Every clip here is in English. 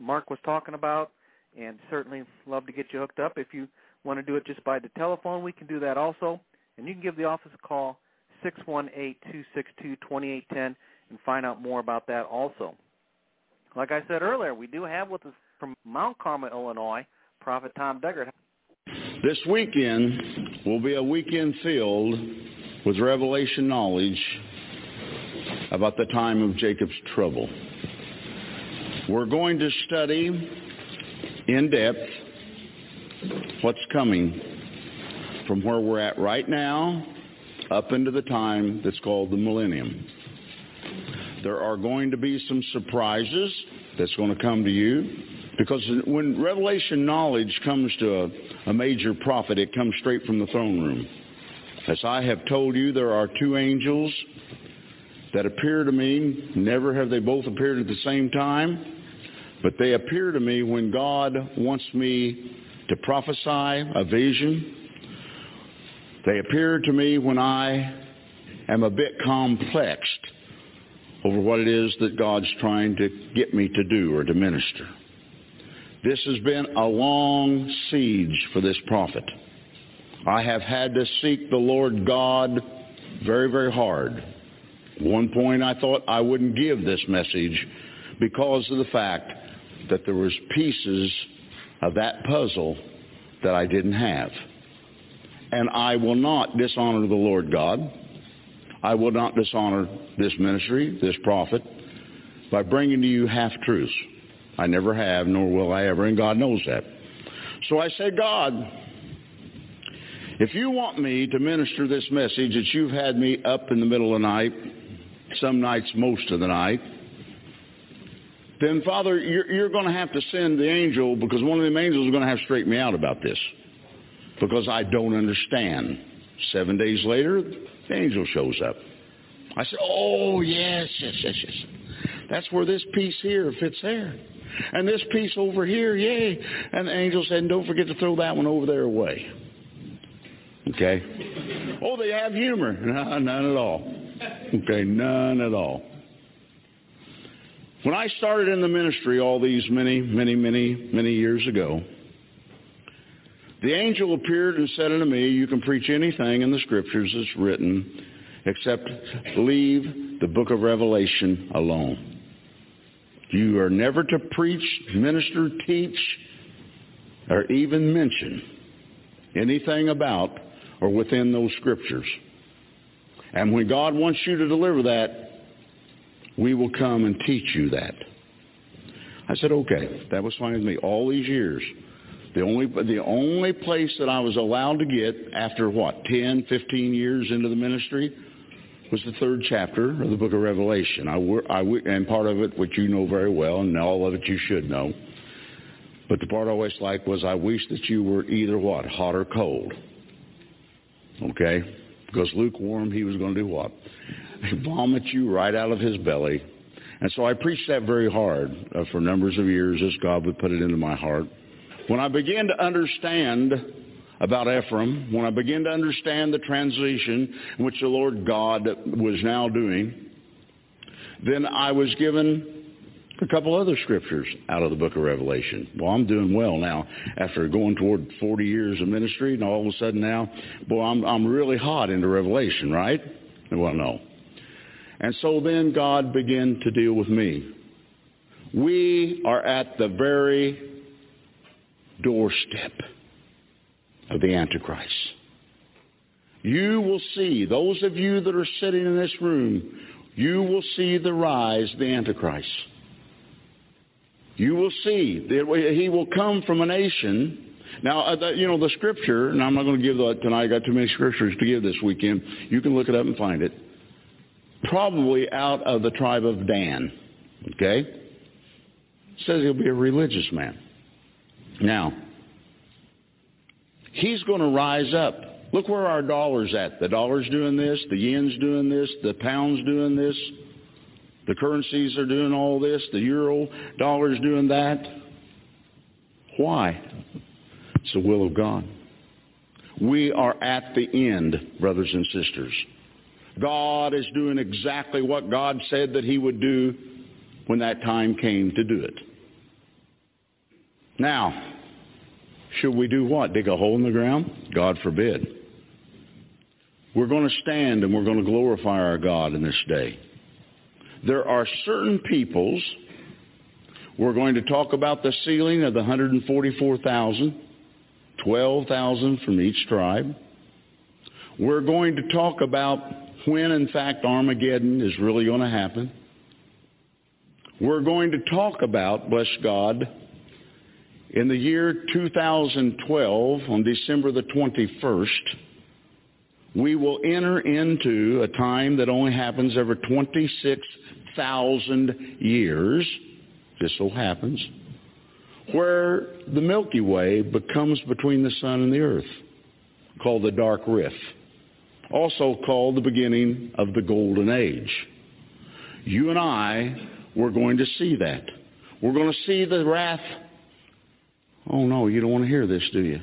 Mark was talking about, and certainly love to get you hooked up. If you want to do it just by the telephone, we can do that also. And you can give the office a call 618-262-2810 and find out more about that also. Like I said earlier, we do have with us from Mount Carmel, Illinois, Prophet Tom Deckard. This weekend will be a weekend filled with revelation knowledge about the time of Jacob's trouble. We're going to study in depth what's coming from where we're at right now up into the time that's called the millennium. There are going to be some surprises that's going to come to you. Because when revelation knowledge comes to a, a major prophet, it comes straight from the throne room. As I have told you, there are two angels that appear to me. Never have they both appeared at the same time, but they appear to me when God wants me to prophesy a vision. They appear to me when I am a bit complexed over what it is that God's trying to get me to do or to minister. This has been a long siege for this prophet. I have had to seek the Lord God very, very hard. At one point I thought I wouldn't give this message because of the fact that there was pieces of that puzzle that I didn't have. And I will not dishonor the Lord God. I will not dishonor this ministry, this prophet, by bringing to you half-truths. I never have, nor will I ever, and God knows that. So I say, God, if you want me to minister this message that you've had me up in the middle of the night, some nights most of the night, then Father, you're, you're going to have to send the angel because one of them angels is going to have to straighten me out about this because I don't understand. Seven days later, the angel shows up. I said, oh, yes, yes, yes, yes. That's where this piece here fits there. And this piece over here, yay. And the angel said, don't forget to throw that one over there away. Okay? Oh, they have humor. No, none at all. Okay, none at all. When I started in the ministry all these many, many, many, many years ago, the angel appeared and said unto me, you can preach anything in the scriptures that's written except leave the book of Revelation alone. You are never to preach, minister, teach, or even mention anything about or within those scriptures. And when God wants you to deliver that, we will come and teach you that. I said, okay, that was fine with me. All these years, the only, the only place that I was allowed to get after what, 10, 15 years into the ministry was the third chapter of the book of Revelation. I, I, and part of it, which you know very well, and all of it you should know. But the part I always liked was I wish that you were either what, hot or cold. Okay? Because lukewarm, he was going to do what? Vomit you right out of his belly. And so I preached that very hard uh, for numbers of years as God would put it into my heart. When I began to understand about Ephraim, when I began to understand the transition which the Lord God was now doing, then I was given a couple other scriptures out of the book of Revelation. Well, I'm doing well now after going toward 40 years of ministry, and all of a sudden now, boy, I'm, I'm really hot into Revelation, right? Well, no. And so then God began to deal with me. We are at the very doorstep of the Antichrist. You will see, those of you that are sitting in this room, you will see the rise of the Antichrist. You will see that he will come from a nation. Now, uh, you know, the scripture, and I'm not going to give that tonight. I got too many scriptures to give this weekend. You can look it up and find it. Probably out of the tribe of Dan. Okay? Says he'll be a religious man. Now, he's going to rise up. Look where our dollar's at. The dollar's doing this, the yen's doing this, the pound's doing this, the currencies are doing all this, the euro dollar's doing that. Why? It's the will of God. We are at the end, brothers and sisters. God is doing exactly what God said that he would do when that time came to do it. Now, should we do what? Dig a hole in the ground? God forbid. We're going to stand and we're going to glorify our God in this day. There are certain peoples, we're going to talk about the sealing of the 144,000, 12,000 from each tribe. We're going to talk about when, in fact, Armageddon is really going to happen. We're going to talk about, bless God, in the year 2012, on December the 21st, we will enter into a time that only happens every 26,000 years. This so happens. where the Milky Way becomes between the sun and the earth, called the dark rift, also called the beginning of the golden age. You and I, we're going to see that. We're going to see the wrath. Oh no, you don't want to hear this, do you?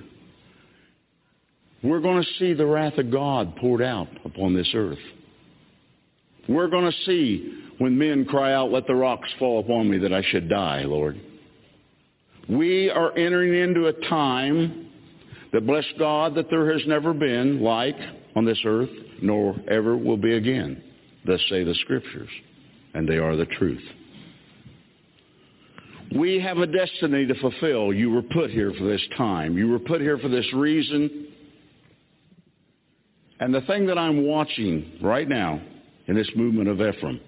We're going to see the wrath of God poured out upon this earth. We're going to see when men cry out, let the rocks fall upon me that I should die, Lord. We are entering into a time that, bless God, that there has never been like on this earth, nor ever will be again. Thus say the Scriptures, and they are the truth. We have a destiny to fulfill. You were put here for this time. You were put here for this reason. And the thing that I'm watching right now in this movement of Ephraim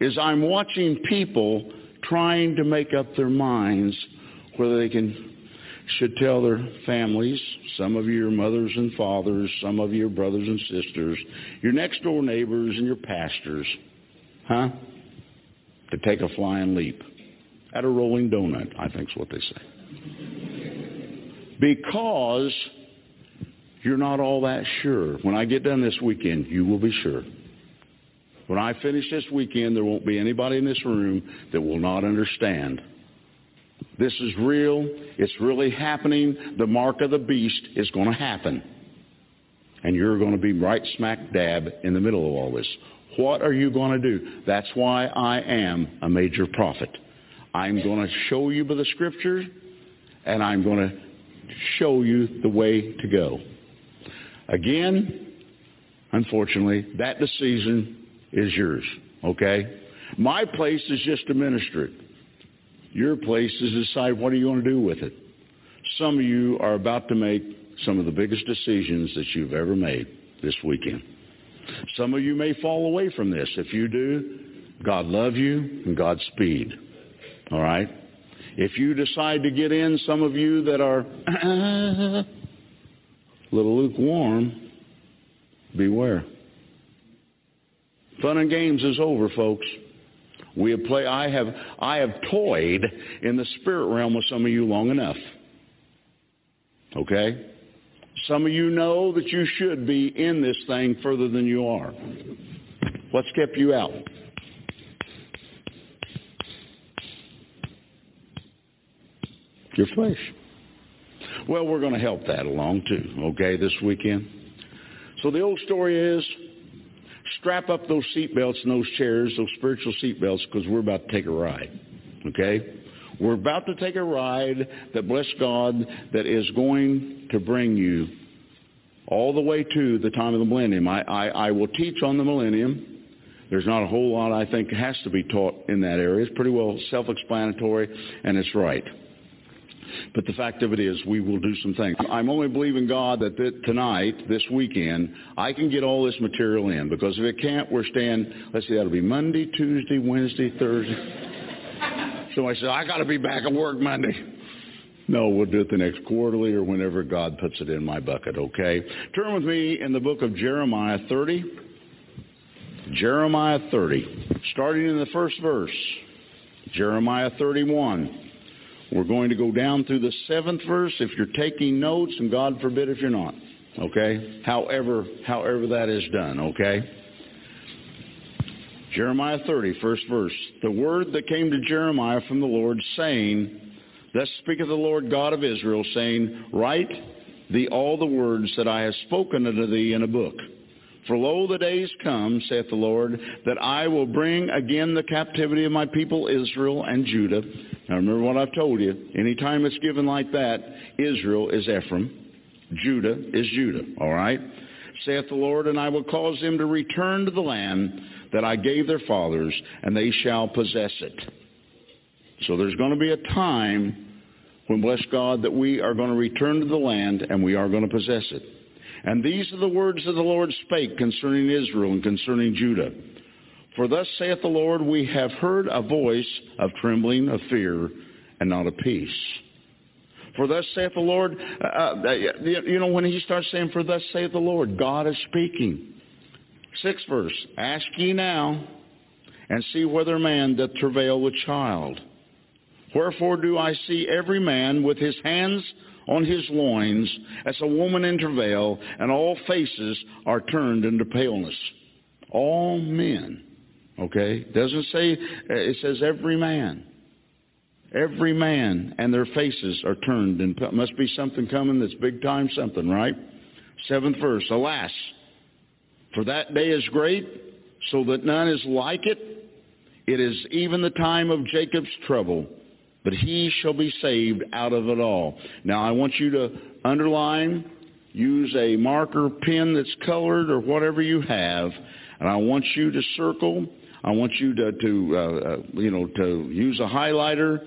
is I'm watching people trying to make up their minds whether they can should tell their families, some of your mothers and fathers, some of your brothers and sisters, your next door neighbors and your pastors, huh? To take a flying leap at a rolling donut, I think is what they say. Because you're not all that sure. When I get done this weekend, you will be sure. When I finish this weekend, there won't be anybody in this room that will not understand. This is real. It's really happening. The mark of the beast is going to happen. And you're going to be right smack dab in the middle of all this. What are you going to do? That's why I am a major prophet. I'm going to show you by the scriptures, and I'm going to show you the way to go. Again, unfortunately, that decision is yours, okay? My place is just to minister it. Your place is to decide what are you going to do with it. Some of you are about to make some of the biggest decisions that you've ever made this weekend. Some of you may fall away from this. If you do, God love you and God speed. All right? If you decide to get in, some of you that are a little lukewarm, beware. Fun and games is over, folks. We have play, I have I have toyed in the spirit realm with some of you long enough. Okay? Some of you know that you should be in this thing further than you are. What's kept you out? Your flesh. Well, we're going to help that along too, okay, this weekend. So the old story is strap up those seat belts and those chairs, those spiritual seat belts, because we're about to take a ride. Okay? We're about to take a ride that, bless God, that is going to bring you all the way to the time of the millennium. I, I, I will teach on the millennium. There's not a whole lot I think has to be taught in that area. It's pretty well self-explanatory, and it's right. But the fact of it is, we will do some things. I'm only believing God that th- tonight, this weekend, I can get all this material in. Because if it can't, we're staying, let's see, that'll be Monday, Tuesday, Wednesday, Thursday. Somebody says, I got to be back at work Monday. No, we'll do it the next quarterly or whenever God puts it in my bucket, okay? Turn with me in the book of Jeremiah 30. Jeremiah 30, starting in the first verse. Jeremiah 31. We're going to go down through the seventh verse if you're taking notes, and God forbid if you're not. Okay? However, however that is done, okay? Jeremiah 30, first verse. The word that came to Jeremiah from the Lord, saying, Thus speaketh the Lord God of Israel, saying, Write thee all the words that I have spoken unto thee in a book. For lo, the days come, saith the Lord, that I will bring again the captivity of my people Israel and Judah. Now remember what I've told you. Any time it's given like that, Israel is Ephraim. Judah is Judah. All right? Saith the Lord, and I will cause them to return to the land that I gave their fathers, and they shall possess it. So there's going to be a time when, bless God, that we are going to return to the land and we are going to possess it. And these are the words that the Lord spake concerning Israel and concerning Judah. For thus saith the Lord, we have heard a voice of trembling, of fear, and not of peace. For thus saith the Lord, uh, uh you know, when he starts saying, for thus saith the Lord, God is speaking. Sixth verse, ask ye now, and see whether man doth travail with child. Wherefore do I see every man with his hands on his loins as a woman in travail, and all faces are turned into paleness. All men. Okay? Doesn't say, uh, it says every man. Every man and their faces are turned and must be something coming that's big time something, right? Seventh verse. Alas, for that day is great, so that none is like it. It is even the time of Jacob's trouble, but he shall be saved out of it all. Now I want you to underline, use a marker pen that's colored or whatever you have, and I want you to circle I want you to, to uh, uh, you know, to use a highlighter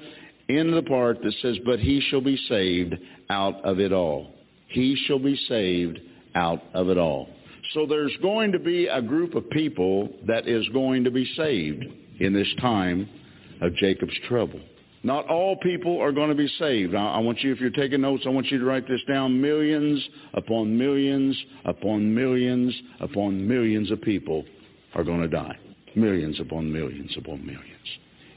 in the part that says, but he shall be saved out of it all. He shall be saved out of it all. So there's going to be a group of people that is going to be saved in this time of Jacob's trouble. Not all people are going to be saved. I, want you, if you're taking notes, I want you to write this down. Millions upon millions upon millions upon millions of people are going to die. Millions upon millions upon millions.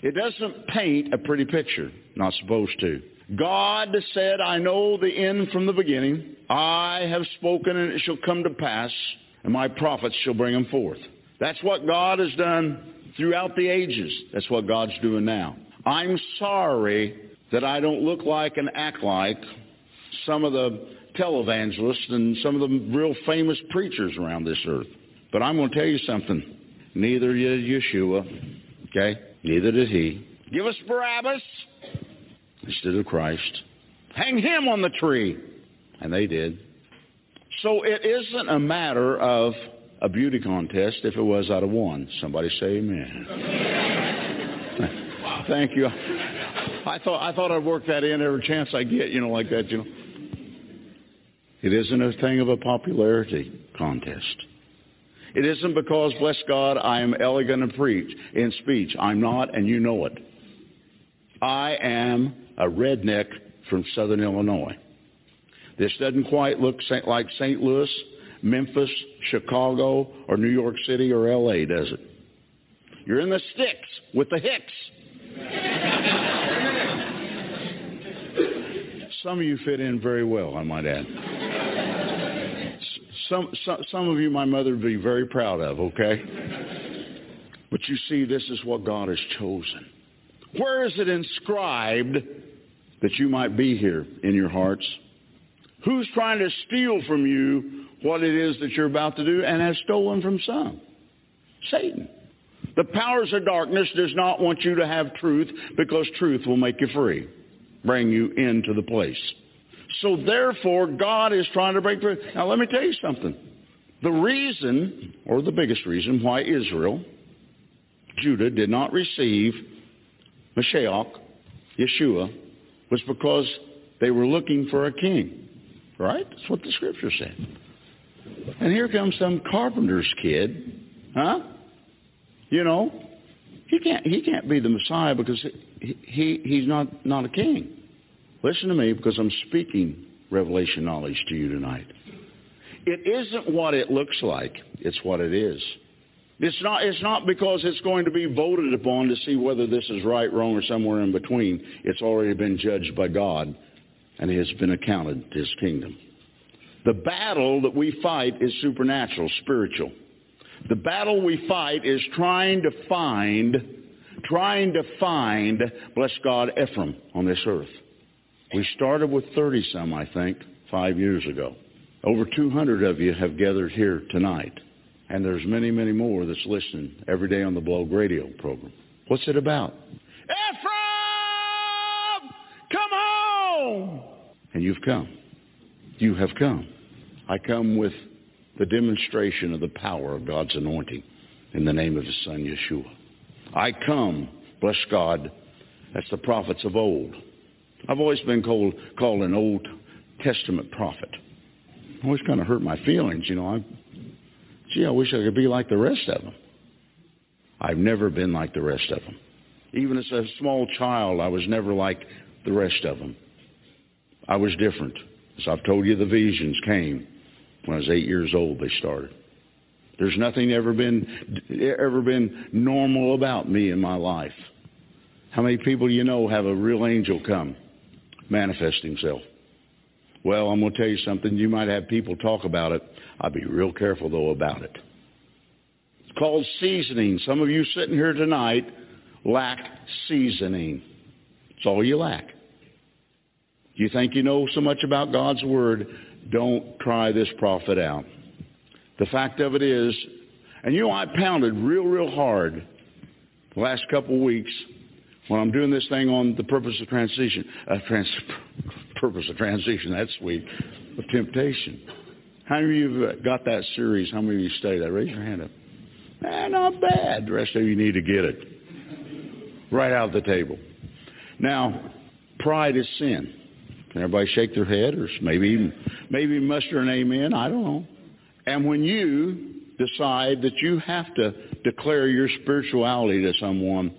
It doesn't paint a pretty picture. Not supposed to. God said, I know the end from the beginning. I have spoken and it shall come to pass, and my prophets shall bring them forth. That's what God has done throughout the ages. That's what God's doing now. I'm sorry that I don't look like and act like some of the televangelists and some of the real famous preachers around this earth. But I'm going to tell you something. Neither did Yeshua. Okay? Neither did he. Give us Barabbas instead of Christ. Hang him on the tree. And they did. So it isn't a matter of a beauty contest if it was out of one. Somebody say amen. Thank you. I thought I thought I'd work that in every chance I get, you know, like that, you know. It isn't a thing of a popularity contest. It isn't because, bless God, I am elegant in, preach, in speech. I'm not, and you know it. I am a redneck from southern Illinois. This doesn't quite look like St. Louis, Memphis, Chicago, or New York City or L.A., does it? You're in the sticks with the Hicks. Some of you fit in very well, I might add some, some, some of you my mother would be very proud of, okay? But you see, this is what God has chosen. Where is it inscribed that you might be here in your hearts? Who's trying to steal from you what it is that you're about to do and has stolen from some? Satan. The powers of darkness does not want you to have truth because truth will make you free, bring you into the place. So therefore, God is trying to break through. Now let me tell you something. The reason, or the biggest reason, why Israel, Judah, did not receive Mashiach, Yeshua, was because they were looking for a king. Right? That's what the scripture said. And here comes some carpenter's kid, huh? You know, he can't he can't be the Messiah because he, he he's not not a king. Listen to me because I'm speaking revelation knowledge to you tonight. It isn't what it looks like. It's what it is. It's not, it's not because it's going to be voted upon to see whether this is right, wrong, or somewhere in between. It's already been judged by God, and has been accounted to his kingdom. The battle that we fight is supernatural, spiritual. The battle we fight is trying to find, trying to find, bless God, Ephraim on this earth. We started with 30 some, I think, five years ago. Over 200 of you have gathered here tonight. And there's many, many more that's listening every day on the Blog Radio program. What's it about? Ephraim! Come home! And you've come. You have come. I come with the demonstration of the power of God's anointing in the name of his son Yeshua. I come, bless God, as the prophets of old I've always been called, called an Old Testament prophet. Always kind of hurt my feelings, you know. I, gee, I wish I could be like the rest of them. I've never been like the rest of them. Even as a small child, I was never like the rest of them. I was different. As I've told you, the visions came when I was eight years old. They started. There's nothing ever been ever been normal about me in my life. How many people you know have a real angel come, manifest himself? Well, I'm going to tell you something. You might have people talk about it. I'll be real careful, though, about it. It's called seasoning. Some of you sitting here tonight lack seasoning. It's all you lack. You think you know so much about God's Word, don't try this prophet out. The fact of it is, and you know, I pounded real, real hard the last couple of weeks when I'm doing this thing on the purpose of transition, uh, trans, purpose of transition, that's sweet, of temptation. How many of you have got that series? How many of you studied that? Raise your hand up. Eh, not bad. The rest of you need to get it. Right out of the table. Now, pride is sin. Can everybody shake their head or maybe maybe muster an amen? I don't know. And when you decide that you have to declare your spirituality to someone,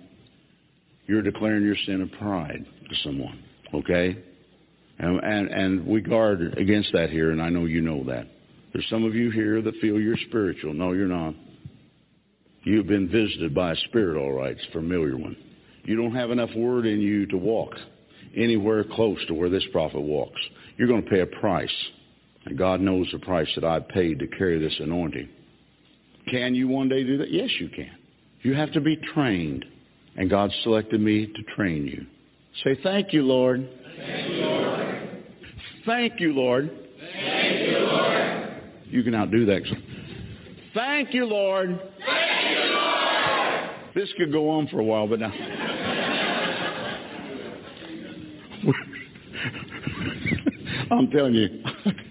you're declaring your sin of pride to someone. Okay? And, and, and we guard against that here, and I know you know that. There's some of you here that feel you're spiritual. No, you're not. You've been visited by a spirit, all right. It's a familiar one. You don't have enough word in you to walk anywhere close to where this prophet walks. You're going to pay a price. And God knows the price that I paid to carry this anointing. Can you one day do that? Yes, you can. You have to be trained. And God selected me to train you. Say, thank you, Lord. Thank you, Lord. Thank you, Lord. Thank you, Lord. You can outdo that. Thank you, Lord. Thank you, Lord. This could go on for a while, but now. I'm telling you,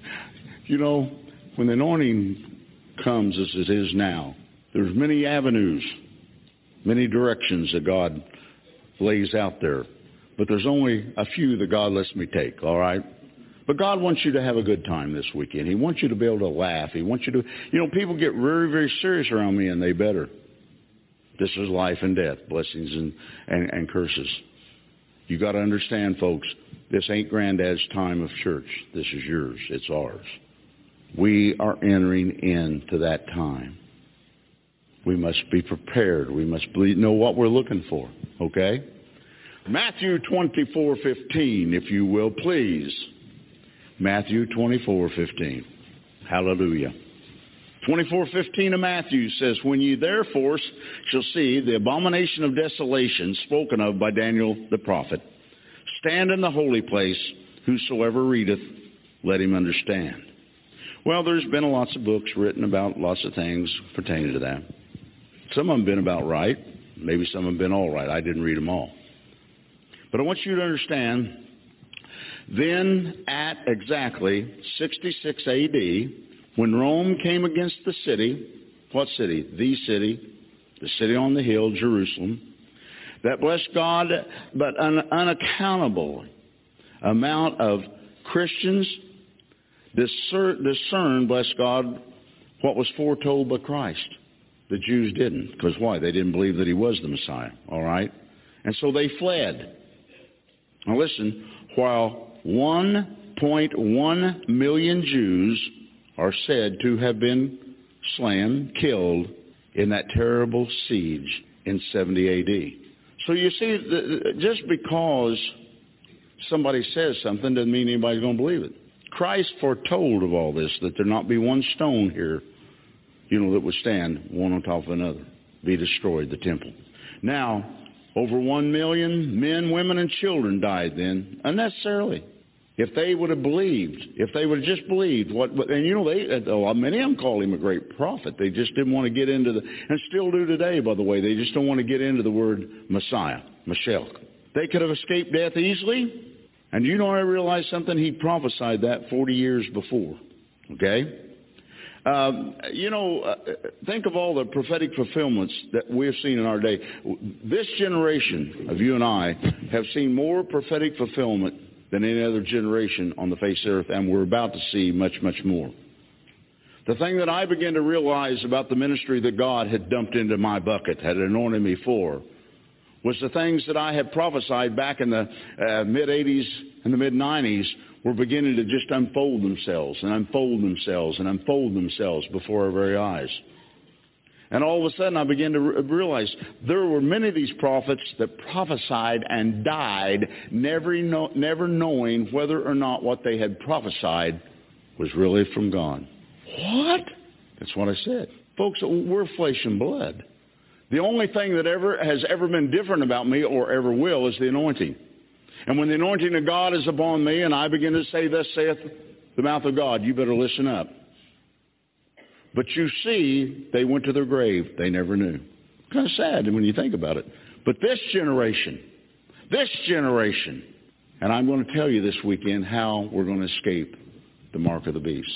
you know, when the anointing comes as it is now, there's many avenues, many directions that God lays out there. But there's only a few that God lets me take, all right? But God wants you to have a good time this weekend. He wants you to be able to laugh. He wants you to, you know, people get very, very serious around me and they better. This is life and death, blessings and, and, and curses. You got to understand, folks, this ain't granddad's time of church. This is yours. It's ours. We are entering into that time. We must be prepared. We must know what we're looking for. Okay? Matthew 24:15, if you will, please. Matthew 24:15. Hallelujah. 24:15 of Matthew says, "When ye therefore shall see the abomination of desolation spoken of by Daniel the prophet, stand in the holy place, whosoever readeth, let him understand." Well, there's been lots of books written about lots of things pertaining to that. Some of them have been about right. Maybe some of have been all right. I didn't read them all. But I want you to understand, then at exactly 66 AD, when Rome came against the city, what city? The city, the city on the hill, Jerusalem, that blessed God, but an unaccountable amount of Christians discern, bless God, what was foretold by Christ. The Jews didn't. Because why? They didn't believe that he was the Messiah. All right? And so they fled. Now listen, while 1.1 million Jews are said to have been slain, killed in that terrible siege in 70 AD. So you see, just because somebody says something doesn't mean anybody's going to believe it. Christ foretold of all this, that there not be one stone here, you know, that would stand one on top of another, be destroyed, the temple. Now, over one million men, women, and children died then, unnecessarily. If they would have believed, if they would have just believed what, and you know, they, oh, many of them call him a great prophet. They just didn't want to get into the, and still do today, by the way. They just don't want to get into the word Messiah, Mashiach. They could have escaped death easily. And you know, I realized something. He prophesied that 40 years before. Okay? Um, you know, uh, think of all the prophetic fulfillments that we've seen in our day. This generation of you and I have seen more prophetic fulfillment than any other generation on the face of the earth, and we're about to see much, much more. The thing that I began to realize about the ministry that God had dumped into my bucket, had anointed me for, was the things that I had prophesied back in the uh, mid-80s and the mid-90s were beginning to just unfold themselves and unfold themselves and unfold themselves before our very eyes. And all of a sudden I began to realize there were many of these prophets that prophesied and died never, know, never knowing whether or not what they had prophesied was really from God. What? That's what I said. Folks, we're flesh and blood. The only thing that ever has ever been different about me or ever will is the anointing. And when the anointing of God is upon me and I begin to say, thus saith the mouth of God, you better listen up. But you see, they went to their grave. They never knew. Kind of sad when you think about it. But this generation, this generation, and I'm going to tell you this weekend how we're going to escape the mark of the beast.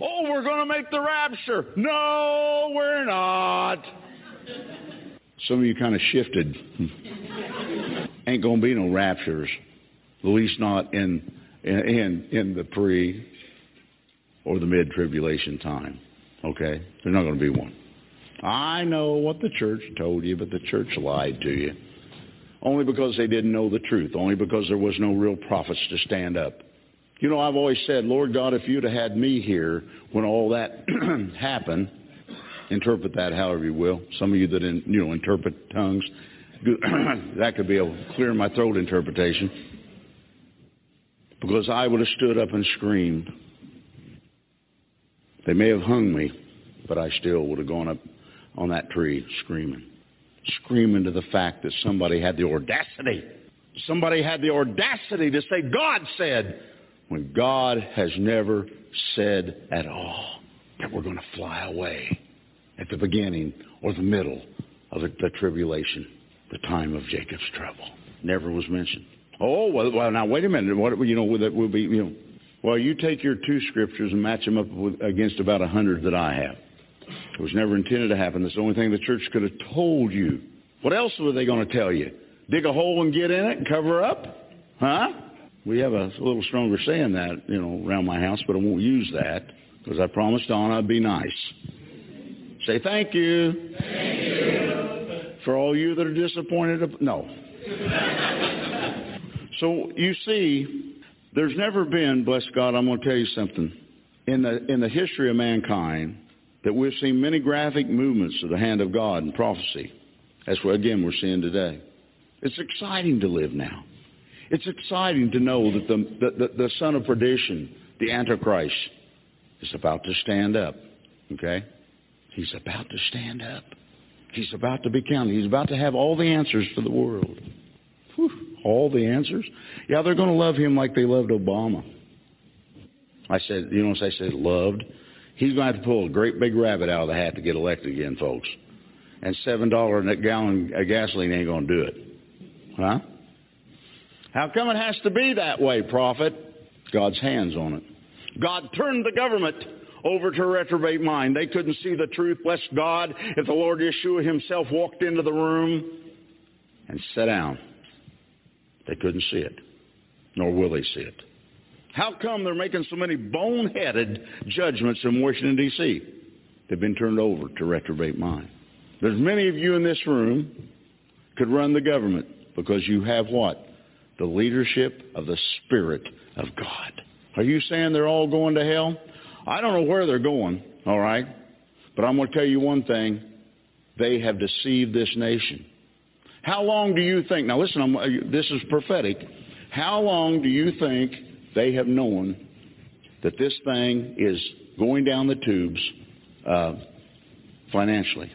Oh, we're going to make the rapture. No, we're not. Some of you kind of shifted. Ain't going to be no raptures, at least not in in in the pre or the mid tribulation time. Okay? There's not going to be one. I know what the church told you, but the church lied to you. Only because they didn't know the truth. Only because there was no real prophets to stand up. You know, I've always said, Lord God, if you'd have had me here when all that happened, interpret that however you will. Some of you that, in, you know, interpret tongues, that could be a clear my throat interpretation. Because I would have stood up and screamed they may have hung me, but I still would have gone up on that tree screaming. Screaming to the fact that somebody had the audacity. Somebody had the audacity to say, God said, when God has never said at all that we're going to fly away at the beginning or the middle of the, the tribulation, the time of Jacob's trouble. Never was mentioned. Oh, well, well now wait a minute. What, you know, that will be, you know, well, you take your two scriptures and match them up with, against about a hundred that I have. It was never intended to happen. That's the only thing the church could have told you. What else were they going to tell you? Dig a hole and get in it and cover up? Huh? We have a little stronger saying that, you know, around my house, but I won't use that because I promised Donna I'd be nice. Say thank you. Thank you. For all you that are disappointed. No. so you see, there's never been, bless God, I'm going to tell you something, in the, in the history of mankind that we've seen many graphic movements of the hand of God in prophecy. That's what, again, we're seeing today. It's exciting to live now. It's exciting to know that the, the, the, the son of perdition, the Antichrist, is about to stand up. Okay? He's about to stand up. He's about to be counted. He's about to have all the answers for the world. Whew, all the answers? Yeah, they're going to love him like they loved Obama. I said, you know what I said, loved? He's going to have to pull a great big rabbit out of the hat to get elected again, folks. And $7 a gallon of gasoline ain't going to do it. Huh? How come it has to be that way, prophet? God's hands on it. God turned the government over to a reprobate mind. They couldn't see the truth. Bless God if the Lord Yeshua himself walked into the room and sat down. They couldn't see it, nor will they see it. How come they're making so many boneheaded judgments in Washington, D.C.? They've been turned over to reprobate mind. There's many of you in this room could run the government because you have what? The leadership of the Spirit of God. Are you saying they're all going to hell? I don't know where they're going, all right? But I'm going to tell you one thing. They have deceived this nation. How long do you think, now listen, I'm, this is prophetic. How long do you think they have known that this thing is going down the tubes uh, financially?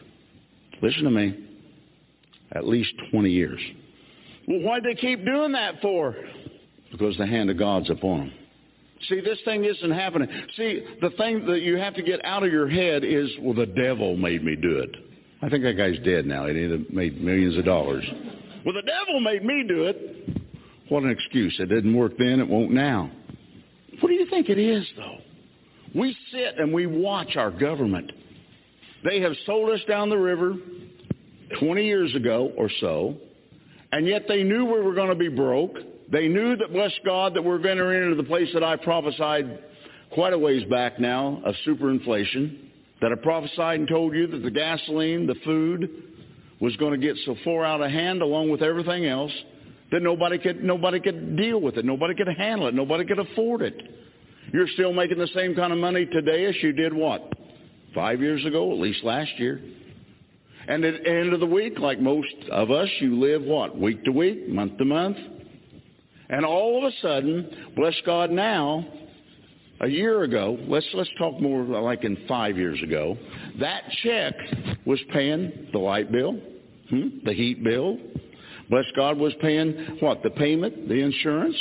Listen to me. At least 20 years. Well, why'd they keep doing that for? Because the hand of God's upon them. See, this thing isn't happening. See, the thing that you have to get out of your head is, well, the devil made me do it. I think that guy's dead now. He made millions of dollars. Well, the devil made me do it. What an excuse. It didn't work then. It won't now. What do you think it is, though? We sit and we watch our government. They have sold us down the river 20 years ago or so, and yet they knew we were going to be broke. They knew that, bless God, that we're going to enter into the place that I prophesied quite a ways back now of superinflation that I prophesied and told you that the gasoline, the food, was going to get so far out of hand along with everything else that nobody could nobody could deal with it, nobody could handle it, nobody could afford it. You're still making the same kind of money today as you did what? Five years ago, at least last year. And at the end of the week, like most of us, you live what? Week to week, month to month. And all of a sudden, bless God now, a year ago, let's let's talk more like in five years ago, that check was paying the light bill, hmm, the heat bill. Bless God was paying what? The payment, the insurance,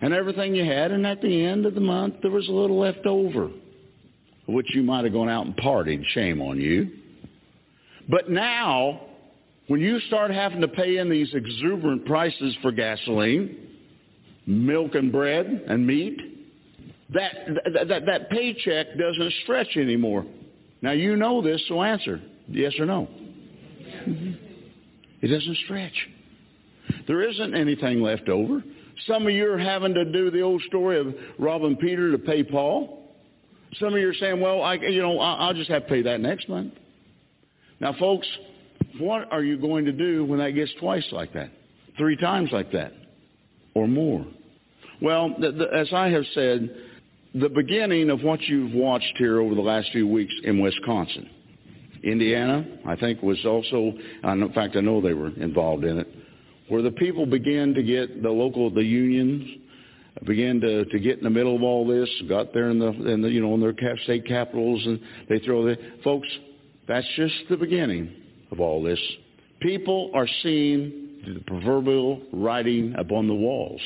and everything you had. And at the end of the month, there was a little left over, which you might have gone out and partied. Shame on you. But now, when you start having to pay in these exuberant prices for gasoline, milk and bread and meat, that, that, that, that paycheck doesn't stretch anymore. Now you know this, so answer. Yes or no? Mm-hmm. It doesn't stretch. There isn't anything left over. Some of you are having to do the old story of robbing Peter to pay Paul. Some of you are saying, well, I, you know, I'll just have to pay that next month. Now, folks, what are you going to do when that gets twice like that? Three times like that? Or more? Well, the, the, as I have said, the beginning of what you've watched here over the last few weeks in Wisconsin. Indiana, I think, was also, in fact, I know they were involved in it, where the people began to get the local, the unions, began to, to get in the middle of all this, got there in the, in the you know, in their state capitals, and they throw the, folks, that's just the beginning of all this. People are seeing the proverbial writing upon the walls.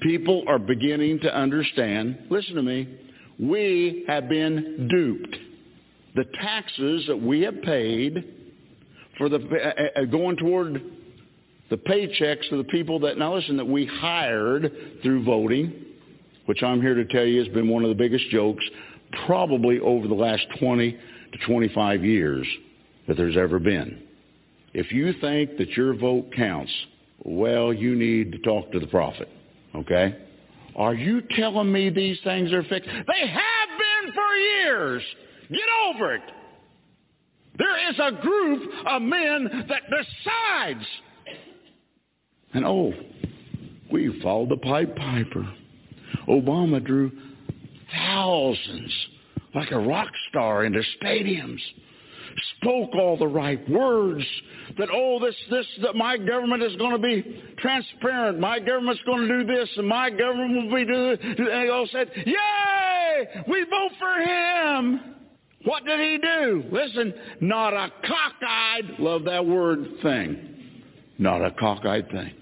People are beginning to understand, listen to me, we have been duped. The taxes that we have paid for the uh, uh, going toward the paychecks of the people that now listen that we hired through voting, which I'm here to tell you has been one of the biggest jokes probably over the last 20 to 25 years that there's ever been. If you think that your vote counts, well, you need to talk to the prophet. Okay? Are you telling me these things are fixed? They have been for years. Get over it. There is a group of men that decides. And oh, we followed the Pied Piper. Obama drew thousands like a rock star into stadiums spoke all the right words that oh this this that my government is going to be transparent. My government's going to do this and my government will be doing and they all said yay! We vote for him. What did he do? Listen not a cockeyed love that word thing. Not a cockeyed thing.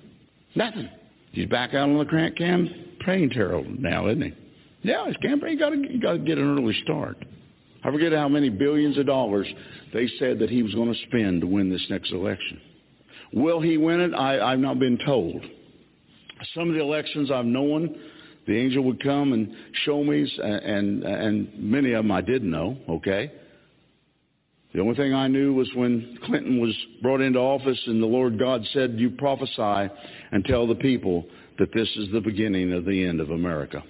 Nothing. He's back out on the campaign trail now isn't he? Yeah his campaign got to got to get an early start I forget how many billions of dollars they said that he was going to spend to win this next election. Will he win it? I, I've not been told. Some of the elections I've known, the angel would come and show me, and, and and many of them I didn't know, okay? The only thing I knew was when Clinton was brought into office and the Lord God said, you prophesy and tell the people that this is the beginning of the end of America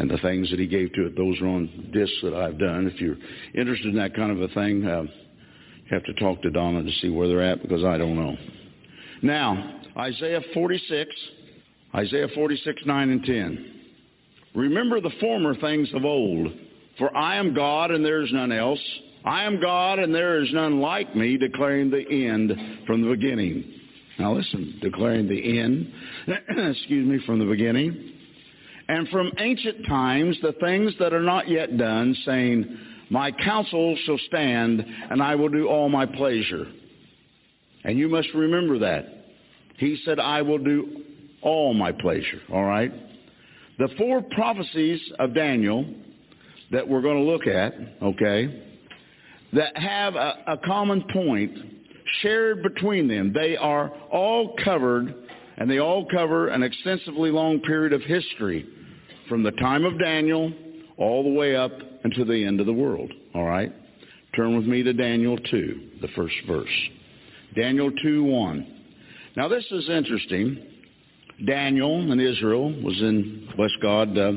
and the things that he gave to it. Those are on discs that I've done. If you're interested in that kind of a thing, uh, you have to talk to Donna to see where they're at because I don't know. Now, Isaiah 46, Isaiah 46, 9 and 10. Remember the former things of old, for I am God and there is none else. I am God and there is none like me, declaring the end from the beginning. Now listen, declaring the end, excuse me, from the beginning and from ancient times the things that are not yet done, saying, My counsel shall stand, and I will do all my pleasure. And you must remember that. He said, I will do all my pleasure, all right? The four prophecies of Daniel that we're going to look at, okay, that have a, a common point shared between them. They are all covered, and they all cover an extensively long period of history from the time of Daniel all the way up until the end of the world. All right? Turn with me to Daniel 2, the first verse. Daniel 2, 1. Now this is interesting. Daniel and Israel was in, bless God, uh,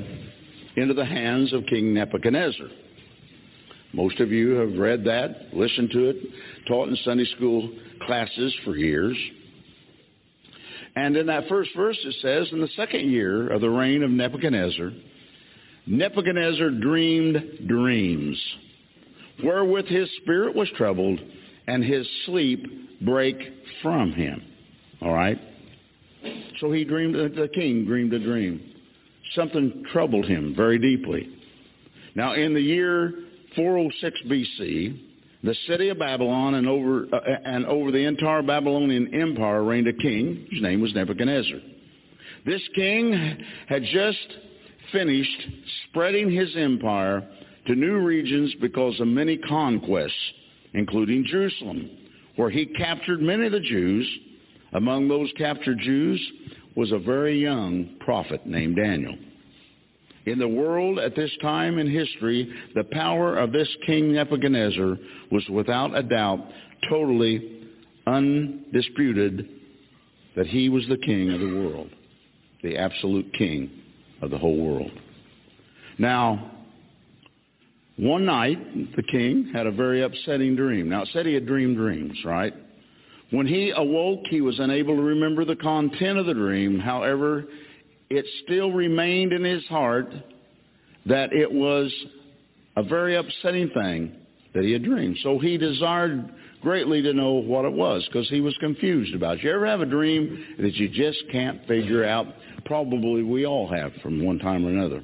into the hands of King Nebuchadnezzar. Most of you have read that, listened to it, taught in Sunday school classes for years. And in that first verse it says, in the second year of the reign of Nebuchadnezzar, Nebuchadnezzar dreamed dreams, wherewith his spirit was troubled, and his sleep brake from him. All right? So he dreamed, the king dreamed a dream. Something troubled him very deeply. Now, in the year 406 BC, the city of Babylon and over, uh, and over the entire Babylonian empire reigned a king. whose name was Nebuchadnezzar. This king had just finished spreading his empire to new regions because of many conquests, including Jerusalem, where he captured many of the Jews. Among those captured Jews was a very young prophet named Daniel. In the world at this time in history, the power of this King Nebuchadnezzar was without a doubt totally undisputed that he was the king of the world, the absolute king of the whole world. Now, one night, the king had a very upsetting dream. Now, it said he had dreamed dreams, right? When he awoke, he was unable to remember the content of the dream. However, it still remained in his heart that it was a very upsetting thing that he had dreamed. So he desired greatly to know what it was because he was confused about it. You ever have a dream that you just can't figure out? Probably we all have from one time or another.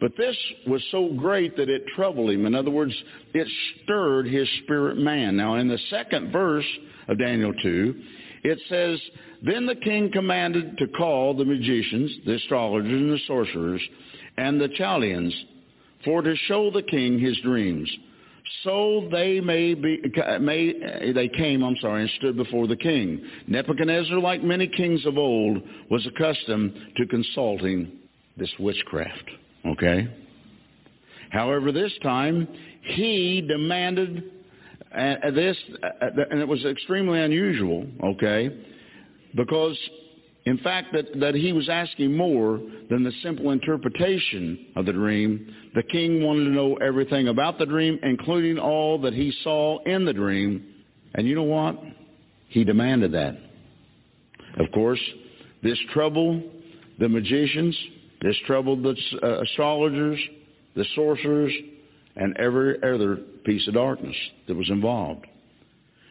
But this was so great that it troubled him. In other words, it stirred his spirit man. Now, in the second verse of Daniel 2, it says, Then the king commanded to call the magicians, the astrologers, and the sorcerers, and the Chaldeans, for to show the king his dreams. So they may be, may, they came, I'm sorry, and stood before the king. Nebuchadnezzar, like many kings of old, was accustomed to consulting this witchcraft. Okay? However, this time, he demanded uh, this, uh, and it was extremely unusual, okay? Because, in fact, that, that he was asking more than the simple interpretation of the dream. The king wanted to know everything about the dream, including all that he saw in the dream. And you know what? He demanded that. Of course, this troubled the magicians, this troubled the uh, astrologers, the sorcerers, and every other piece of darkness that was involved.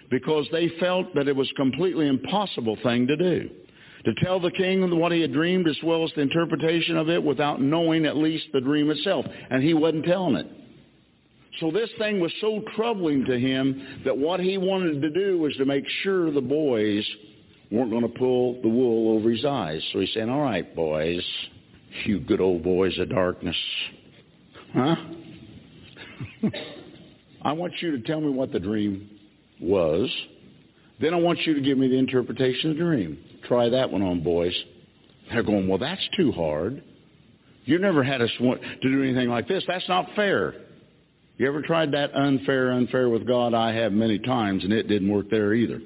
Because they felt that it was a completely impossible thing to do. To tell the king what he had dreamed as well as the interpretation of it without knowing at least the dream itself. And he wasn't telling it. So this thing was so troubling to him that what he wanted to do was to make sure the boys weren't going to pull the wool over his eyes. So he's saying, all right, boys, you good old boys of darkness. Huh? I want you to tell me what the dream was. Then I want you to give me the interpretation of the dream. Try that one on, boys. They're going, well, that's too hard. You never had us want to do anything like this. That's not fair. You ever tried that unfair, unfair with God? I have many times, and it didn't work there either.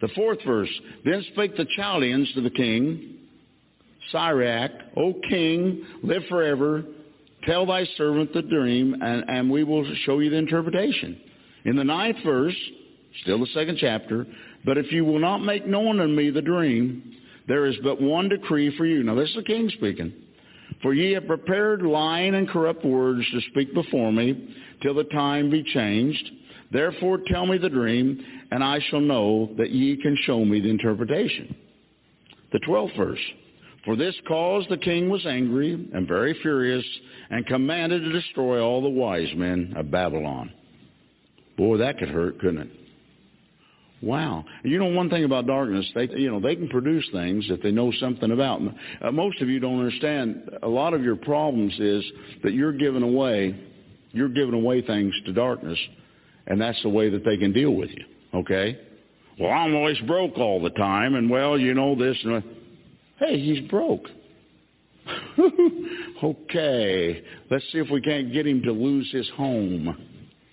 The fourth verse, Then spake the Chaldeans to the king, Syriac, O king, live forever. Tell thy servant the dream, and, and we will show you the interpretation. In the ninth verse, still the second chapter, but if you will not make known unto me the dream, there is but one decree for you. Now this is the king speaking. For ye have prepared lying and corrupt words to speak before me, till the time be changed. Therefore tell me the dream, and I shall know that ye can show me the interpretation. The twelfth verse. For this cause the king was angry and very furious and commanded to destroy all the wise men of Babylon. Boy, that could hurt, couldn't it? Wow. You know one thing about darkness, they you know, they can produce things that they know something about. Uh, most of you don't understand a lot of your problems is that you're giving away you're giving away things to darkness and that's the way that they can deal with you. Okay? Well, I'm always broke all the time and well, you know this and Hey, he's broke. okay, let's see if we can't get him to lose his home,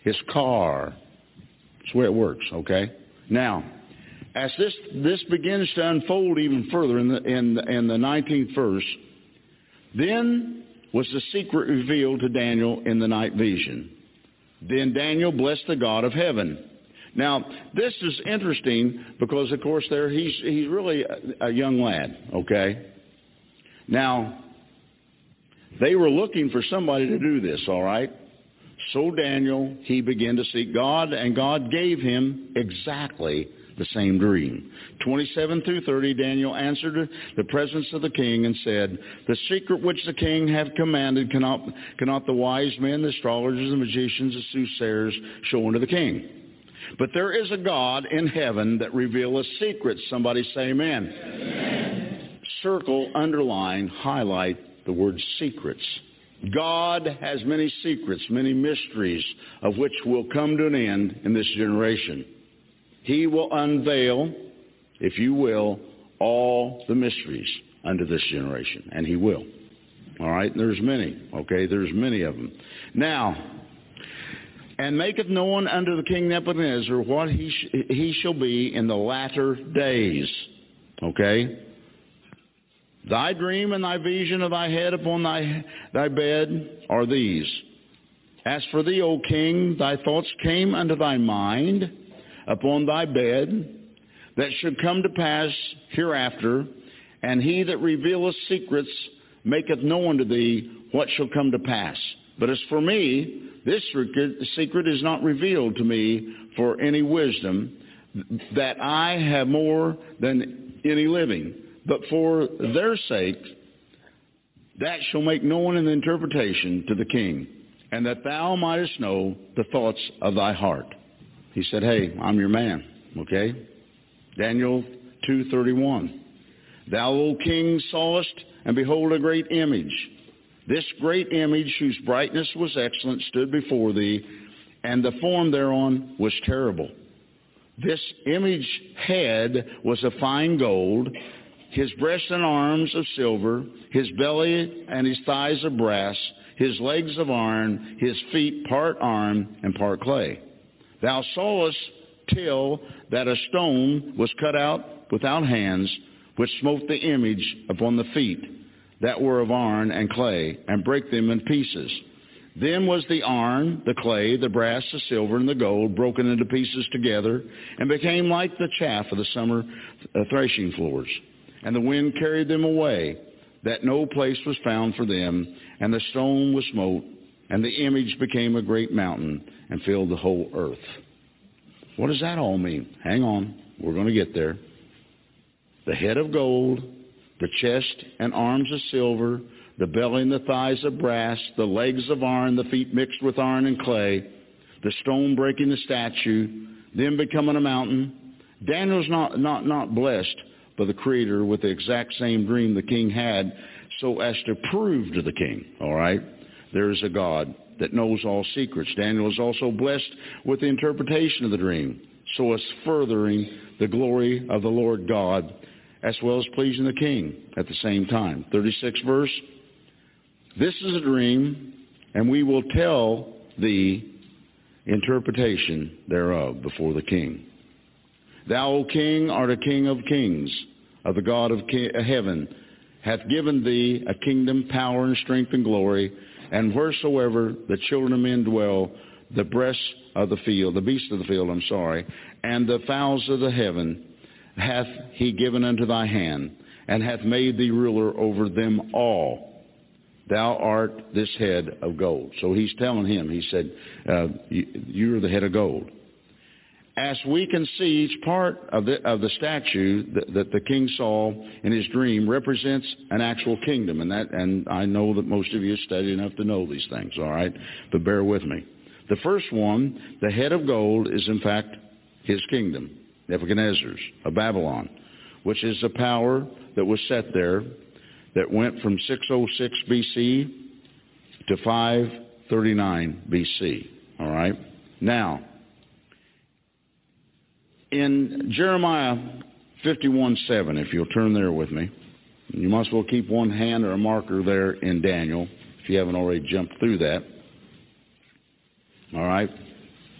his car. That's way it works, okay? Now, as this, this begins to unfold even further in the, in, in the 19th verse, then was the secret revealed to Daniel in the night vision. Then Daniel blessed the God of heaven. Now, this is interesting because, of course, there he's he's really a, a young lad. Okay. Now, they were looking for somebody to do this. All right. So Daniel, he began to seek God, and God gave him exactly the same dream. 27 through 30, Daniel answered the presence of the king and said, The secret which the king hath commanded cannot, cannot the wise men, the astrologers, the magicians, the soothsayers show unto the king. But there is a God in heaven that revealeth secrets. Somebody say amen. amen. Circle, underline, highlight the word secrets. God has many secrets, many mysteries of which will come to an end in this generation. He will unveil, if you will, all the mysteries under this generation. And he will. All right? There's many. Okay? There's many of them. Now, and maketh known unto the king Nebuchadnezzar what he, sh- he shall be in the latter days. Okay? Thy dream and thy vision of thy head upon thy, thy bed are these. As for thee, O king, thy thoughts came unto thy mind upon thy bed that should come to pass hereafter, and he that revealeth secrets maketh known to thee what shall come to pass. But as for me, this secret is not revealed to me for any wisdom, that I have more than any living. But for their sake, that shall make known the interpretation to the king, and that thou mightest know the thoughts of thy heart. He said, hey, I'm your man, okay? Daniel 2.31. Thou, O king, sawest, and behold a great image. This great image, whose brightness was excellent, stood before thee, and the form thereon was terrible. This image head was of fine gold, his breast and arms of silver, his belly and his thighs of brass, his legs of iron, his feet part iron and part clay. Thou sawest till that a stone was cut out without hands, which smote the image upon the feet that were of iron and clay, and break them in pieces. Then was the iron, the clay, the brass, the silver, and the gold broken into pieces together, and became like the chaff of the summer uh, threshing floors. And the wind carried them away, that no place was found for them, and the stone was smote, and the image became a great mountain, and filled the whole earth. What does that all mean? Hang on. We're going to get there. The head of gold, the chest and arms of silver, the belly and the thighs of brass, the legs of iron, the feet mixed with iron and clay, the stone breaking the statue, then becoming a mountain. Daniel's not, not, not blessed by the Creator with the exact same dream the king had so as to prove to the king, all right, there is a God that knows all secrets. Daniel is also blessed with the interpretation of the dream, so as furthering the glory of the Lord God, as well as pleasing the king at the same time. 36 verse. This is a dream, and we will tell the interpretation thereof before the king. Thou, O king, art a king of kings, of the God of uh, heaven, hath given thee a kingdom, power, and strength, and glory, and wheresoever the children of men dwell, the breasts of the field, the beasts of the field, I'm sorry, and the fowls of the heaven hath he given unto thy hand, and hath made thee ruler over them all. Thou art this head of gold. So he's telling him, he said, uh, you, are the head of gold as we can see, each part of the, of the statue that, that, the king saw in his dream represents an actual kingdom. And, that, and I know that most of you studied enough to know these things, all right? But bear with me. The first one, the head of gold, is in fact his kingdom, Nebuchadnezzar's, of Babylon, which is the power that was set there that went from 606 BC to 539 BC, all right? Now, in Jeremiah 51:7, if you'll turn there with me, you must well keep one hand or a marker there in Daniel if you haven't already jumped through that. All right,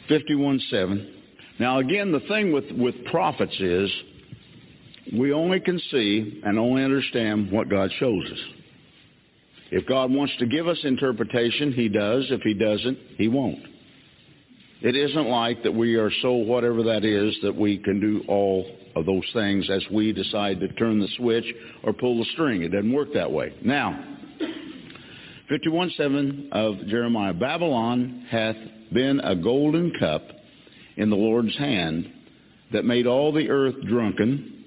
51:7. Now again, the thing with with prophets is we only can see and only understand what God shows us. If God wants to give us interpretation, He does. If He doesn't, He won't. It isn't like that we are so whatever that is that we can do all of those things as we decide to turn the switch or pull the string. It doesn't work that way. Now, 51:7 of Jeremiah. Babylon hath been a golden cup in the Lord's hand that made all the earth drunken.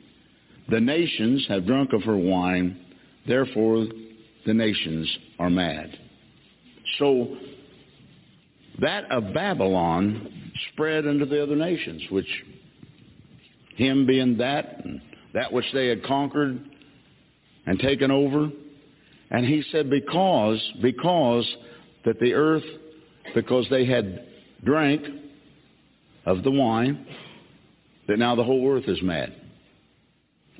The nations have drunk of her wine, therefore the nations are mad. So that of Babylon spread unto the other nations, which him being that, and that which they had conquered and taken over. And he said, because, because that the earth, because they had drank of the wine, that now the whole earth is mad.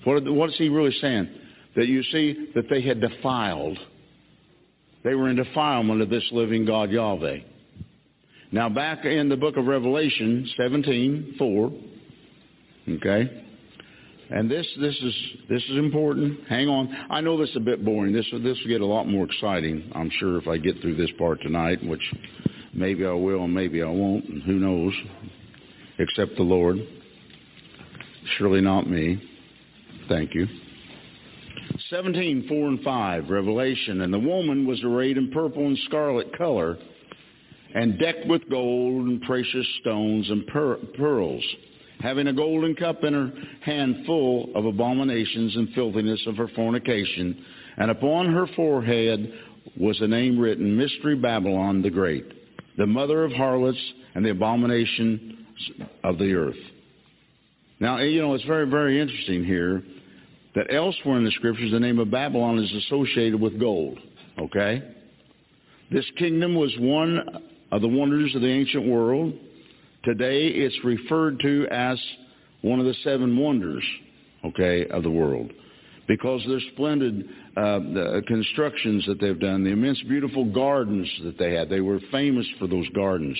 What, what is he really saying? That you see that they had defiled. They were in defilement of this living God Yahweh. Now back in the book of Revelation 17, 4, okay, and this this is this is important. Hang on. I know this is a bit boring. This this will get a lot more exciting, I'm sure, if I get through this part tonight, which maybe I will and maybe I won't, and who knows, except the Lord. Surely not me. Thank you. 17, 4 and 5, Revelation. And the woman was arrayed in purple and scarlet color, and decked with gold and precious stones and per- pearls, having a golden cup in her hand full of abominations and filthiness of her fornication. And upon her forehead was a name written, Mystery Babylon the Great, the mother of harlots and the abomination of the earth. Now, you know, it's very, very interesting here that elsewhere in the scriptures the name of Babylon is associated with gold. Okay? This kingdom was one of the wonders of the ancient world. Today it's referred to as one of the seven wonders, okay, of the world. Because their splendid uh, the constructions that they've done, the immense beautiful gardens that they had. They were famous for those gardens,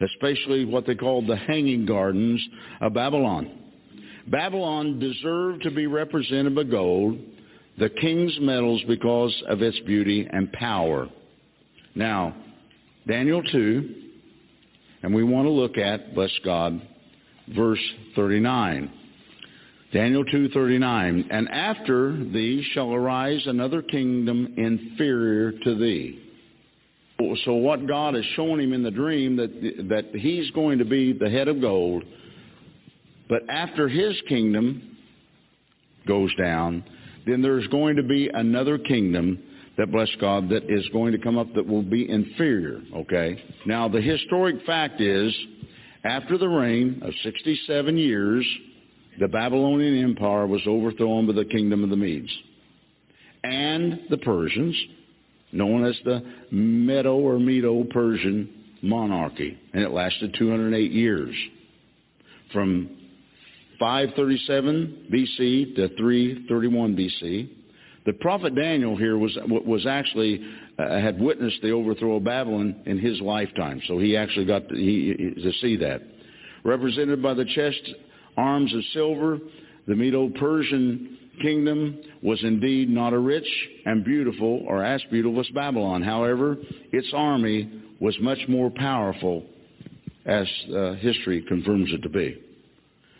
especially what they called the hanging gardens of Babylon. Babylon deserved to be represented by gold, the king's metals because of its beauty and power. Now, Daniel 2, and we want to look at, bless God, verse 39. Daniel 2:39 and after thee shall arise another kingdom inferior to thee. So what God has shown him in the dream that that he's going to be the head of gold, but after his kingdom goes down, then there's going to be another kingdom that bless God that is going to come up that will be inferior, okay? Now the historic fact is after the reign of 67 years, the Babylonian Empire was overthrown by the kingdom of the Medes and the Persians, known as the Medo or Medo-Persian monarchy, and it lasted 208 years, from 537 BC to 331 BC. The prophet Daniel here was was actually uh, had witnessed the overthrow of Babylon in his lifetime, so he actually got to, he, to see that. Represented by the chest arms of silver, the Medo-Persian kingdom was indeed not a rich and beautiful or as beautiful as Babylon. However, its army was much more powerful as uh, history confirms it to be.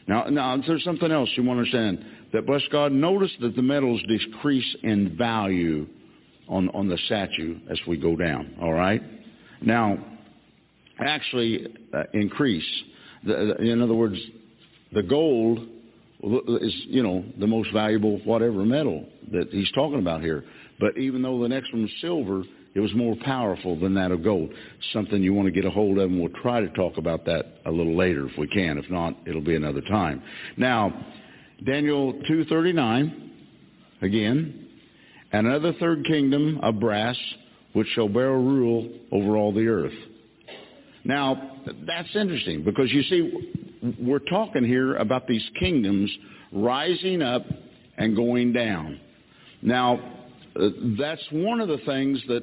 Now, now, there's something else you want to understand. That, bless God, notice that the metals decrease in value on, on the statue as we go down, all right? Now, actually uh, increase. The, the, in other words, the gold is, you know, the most valuable whatever metal that he's talking about here. But even though the next one was silver, it was more powerful than that of gold. Something you want to get a hold of, and we'll try to talk about that a little later if we can. If not, it'll be another time. Now, Daniel 2.39, again, and another third kingdom of brass, which shall bear rule over all the earth. Now, that's interesting because you see, we're talking here about these kingdoms rising up and going down. Now, uh, that's one of the things that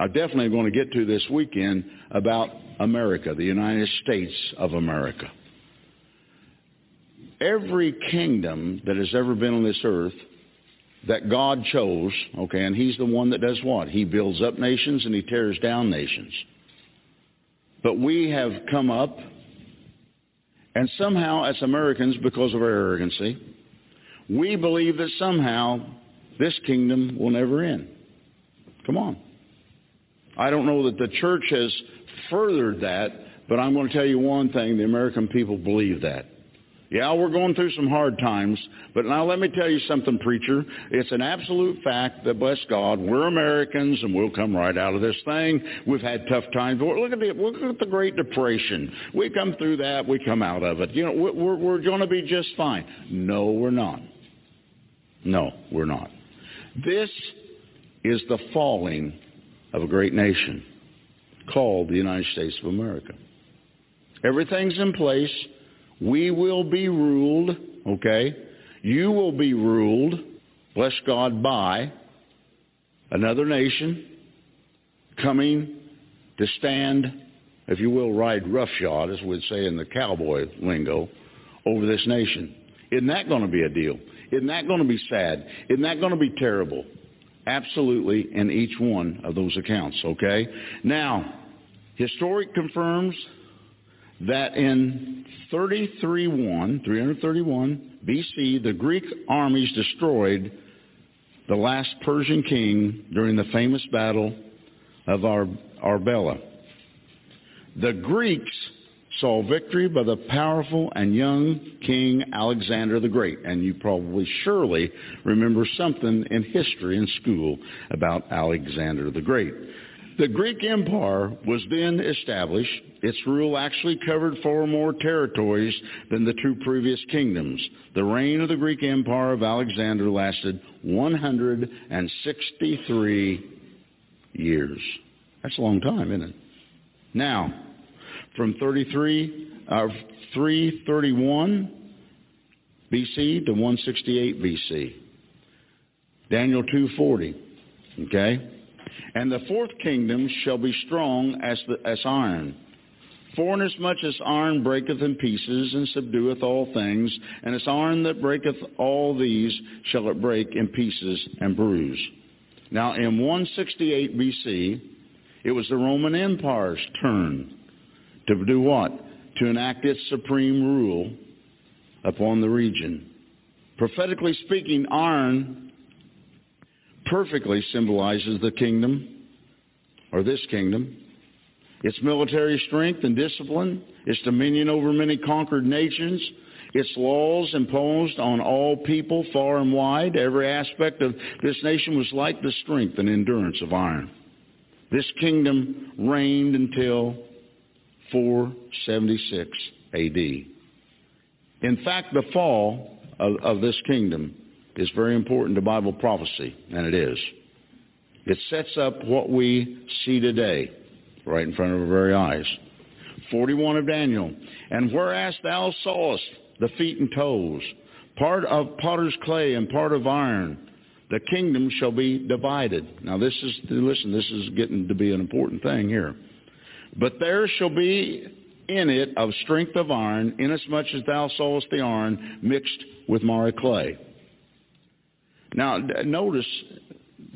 I definitely am going to get to this weekend about America, the United States of America. Every kingdom that has ever been on this earth that God chose, okay, and he's the one that does what? He builds up nations and he tears down nations. But we have come up, and somehow as Americans, because of our arrogancy, we believe that somehow this kingdom will never end. Come on. I don't know that the church has furthered that, but I'm going to tell you one thing, the American people believe that. Yeah, we're going through some hard times, but now let me tell you something, preacher. It's an absolute fact that, bless God, we're Americans and we'll come right out of this thing. We've had tough times. Look at the, look at the Great Depression. We come through that, we come out of it. You know, we're, we're going to be just fine. No, we're not. No, we're not. This is the falling of a great nation called the United States of America. Everything's in place. We will be ruled, okay? You will be ruled, bless God, by another nation coming to stand, if you will, ride roughshod, as we'd say in the cowboy lingo, over this nation. Isn't that going to be a deal? Isn't that going to be sad? Isn't that going to be terrible? Absolutely in each one of those accounts, okay? Now, historic confirms that in 331, 331 BC, the Greek armies destroyed the last Persian king during the famous battle of Ar- Arbela. The Greeks saw victory by the powerful and young King Alexander the Great. And you probably surely remember something in history in school about Alexander the Great. The Greek Empire was then established. Its rule actually covered far more territories than the two previous kingdoms. The reign of the Greek Empire of Alexander lasted 163 years. That's a long time, isn't it? Now, from 33, uh, 331 BC to 168 BC. Daniel 2:40. Okay? And the fourth kingdom shall be strong as, the, as iron. For inasmuch as iron breaketh in pieces and subdueth all things, and as iron that breaketh all these shall it break in pieces and bruise. Now in 168 BC, it was the Roman Empire's turn to do what? To enact its supreme rule upon the region. Prophetically speaking, iron perfectly symbolizes the kingdom, or this kingdom, its military strength and discipline, its dominion over many conquered nations, its laws imposed on all people far and wide. Every aspect of this nation was like the strength and endurance of iron. This kingdom reigned until 476 AD. In fact, the fall of, of this kingdom is very important to Bible prophecy, and it is. It sets up what we see today, right in front of our very eyes. 41 of Daniel. And whereas thou sawest the feet and toes, part of potter's clay and part of iron, the kingdom shall be divided. Now this is, listen, this is getting to be an important thing here. But there shall be in it of strength of iron, inasmuch as thou sawest the iron mixed with miry clay. Now, notice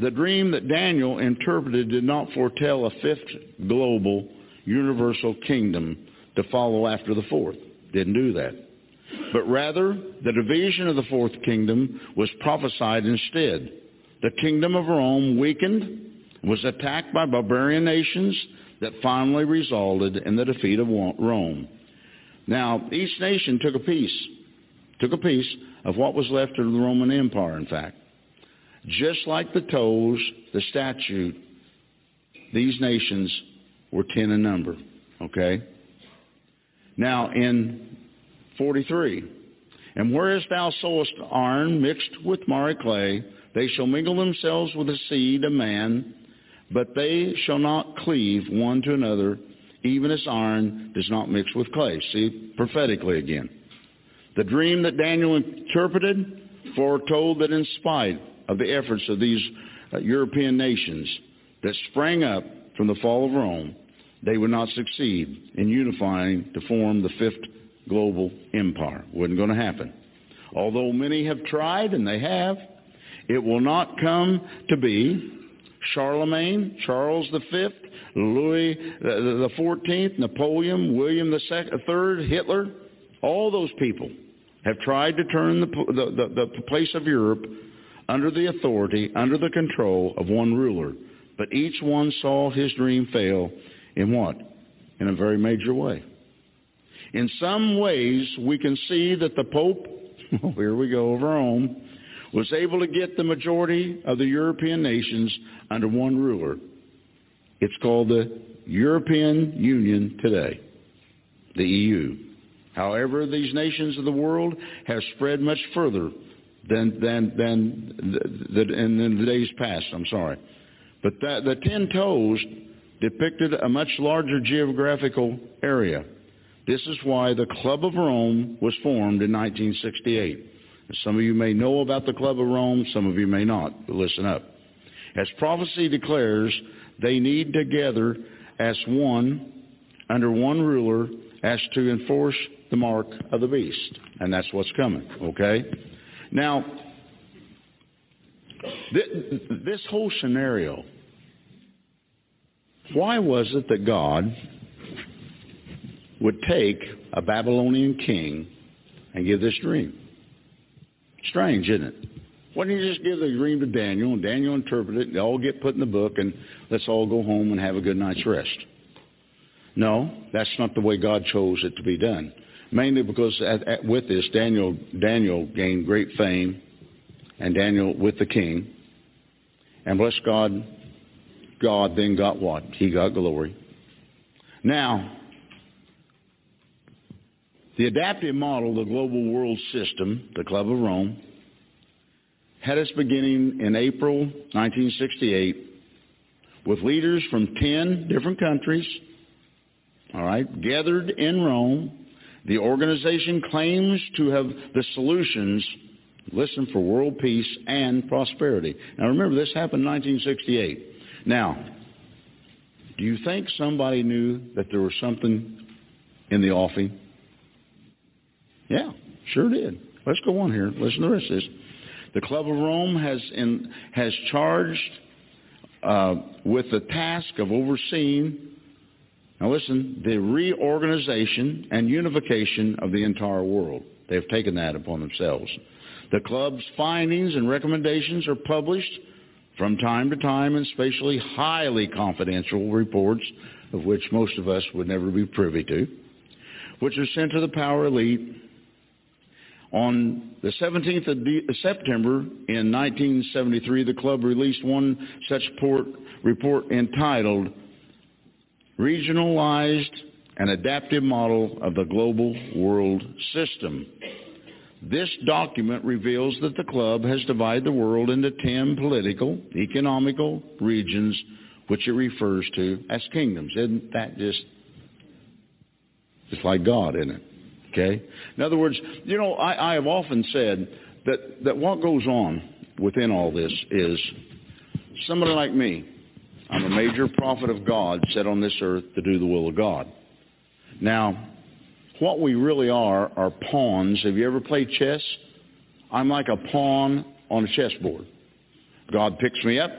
the dream that Daniel interpreted did not foretell a fifth global universal kingdom to follow after the fourth. Didn't do that. But rather, the division of the fourth kingdom was prophesied instead. The kingdom of Rome weakened, was attacked by barbarian nations that finally resulted in the defeat of Rome. Now, each nation took a piece, took a piece of what was left of the Roman Empire, in fact. Just like the toes, the statute, these nations were ten in number. Okay? Now in 43, and whereas thou sowest iron mixed with miry clay, they shall mingle themselves with the seed of man, but they shall not cleave one to another, even as iron does not mix with clay. See, prophetically again. The dream that Daniel interpreted foretold that in spite of the efforts of these uh, European nations that sprang up from the fall of Rome, they would not succeed in unifying to form the fifth global empire. Wasn't going to happen. Although many have tried, and they have, it will not come to be. Charlemagne, Charles V, Louis the Fourteenth, Napoleon, William the Third, Hitler, all those people have tried to turn the, the, the, the place of Europe under the authority, under the control of one ruler. But each one saw his dream fail in what? In a very major way. In some ways, we can see that the Pope, here we go, of Rome, was able to get the majority of the European nations under one ruler. It's called the European Union today, the EU. However, these nations of the world have spread much further than than than the, the, in, the days past. I'm sorry, but that, the ten toes depicted a much larger geographical area. This is why the Club of Rome was formed in 1968. Some of you may know about the Club of Rome, some of you may not, but listen up. As prophecy declares, they need together as one, under one ruler, as to enforce the mark of the beast. And that's what's coming, okay? Now, this whole scenario, why was it that God would take a Babylonian king and give this dream? Strange, isn't it? Why don't you just give the dream to Daniel and Daniel interpret it, and they all get put in the book, and let's all go home and have a good night's rest? No, that's not the way God chose it to be done. Mainly because at, at, with this, Daniel, Daniel gained great fame, and Daniel with the king. And bless God, God then got what? He got glory. Now, the adaptive model, the global world system, the Club of Rome, had its beginning in April 1968 with leaders from 10 different countries, all right, gathered in Rome. The organization claims to have the solutions, listen, for world peace and prosperity. Now remember, this happened in 1968. Now, do you think somebody knew that there was something in the offing? Yeah, sure did. Let's go on here. Listen to the rest of this. The Club of Rome has, in, has charged uh, with the task of overseeing, now listen, the reorganization and unification of the entire world. They've taken that upon themselves. The club's findings and recommendations are published from time to time in spatially highly confidential reports, of which most of us would never be privy to, which are sent to the power elite on the 17th of De- uh, September in 1973, the club released one such port, report entitled Regionalized and Adaptive Model of the Global World System. This document reveals that the club has divided the world into 10 political, economical regions, which it refers to as kingdoms. Isn't that just, it's like God, isn't it? Okay? In other words, you know, I, I have often said that, that what goes on within all this is somebody like me, I'm a major prophet of God set on this earth to do the will of God. Now, what we really are are pawns. Have you ever played chess? I'm like a pawn on a chessboard. God picks me up,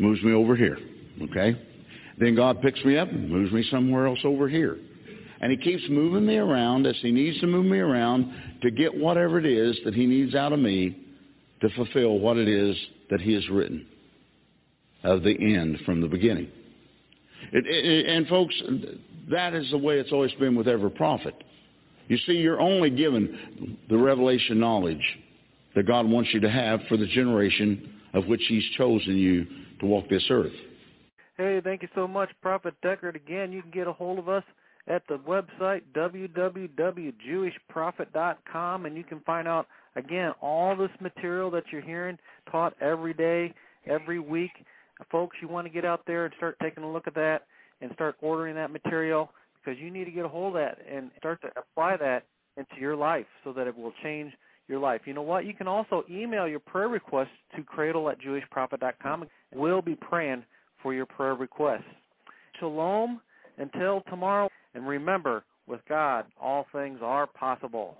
moves me over here. Okay? Then God picks me up and moves me somewhere else over here. And he keeps moving me around as he needs to move me around to get whatever it is that he needs out of me to fulfill what it is that he has written of the end from the beginning. It, it, and folks, that is the way it's always been with every prophet. You see, you're only given the revelation knowledge that God wants you to have for the generation of which he's chosen you to walk this earth. Hey, thank you so much, Prophet Deckard. Again, you can get a hold of us at the website www.jewishprophet.com and you can find out again all this material that you're hearing taught every day, every week. Folks, you want to get out there and start taking a look at that and start ordering that material because you need to get a hold of that and start to apply that into your life so that it will change your life. You know what? You can also email your prayer requests to cradle at jewishprophet.com. We'll be praying for your prayer requests. Shalom. Until tomorrow. And remember, with God, all things are possible.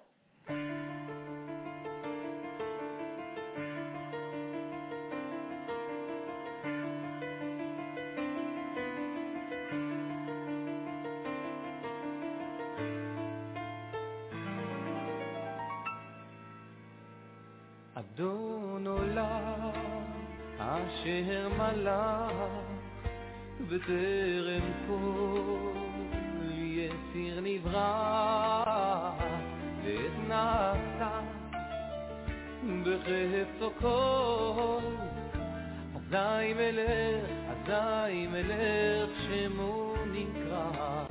בטרם כל יציר נברא ועת נעשה בחפצו כל. אזי מלך, אזי מלך שמו נקרא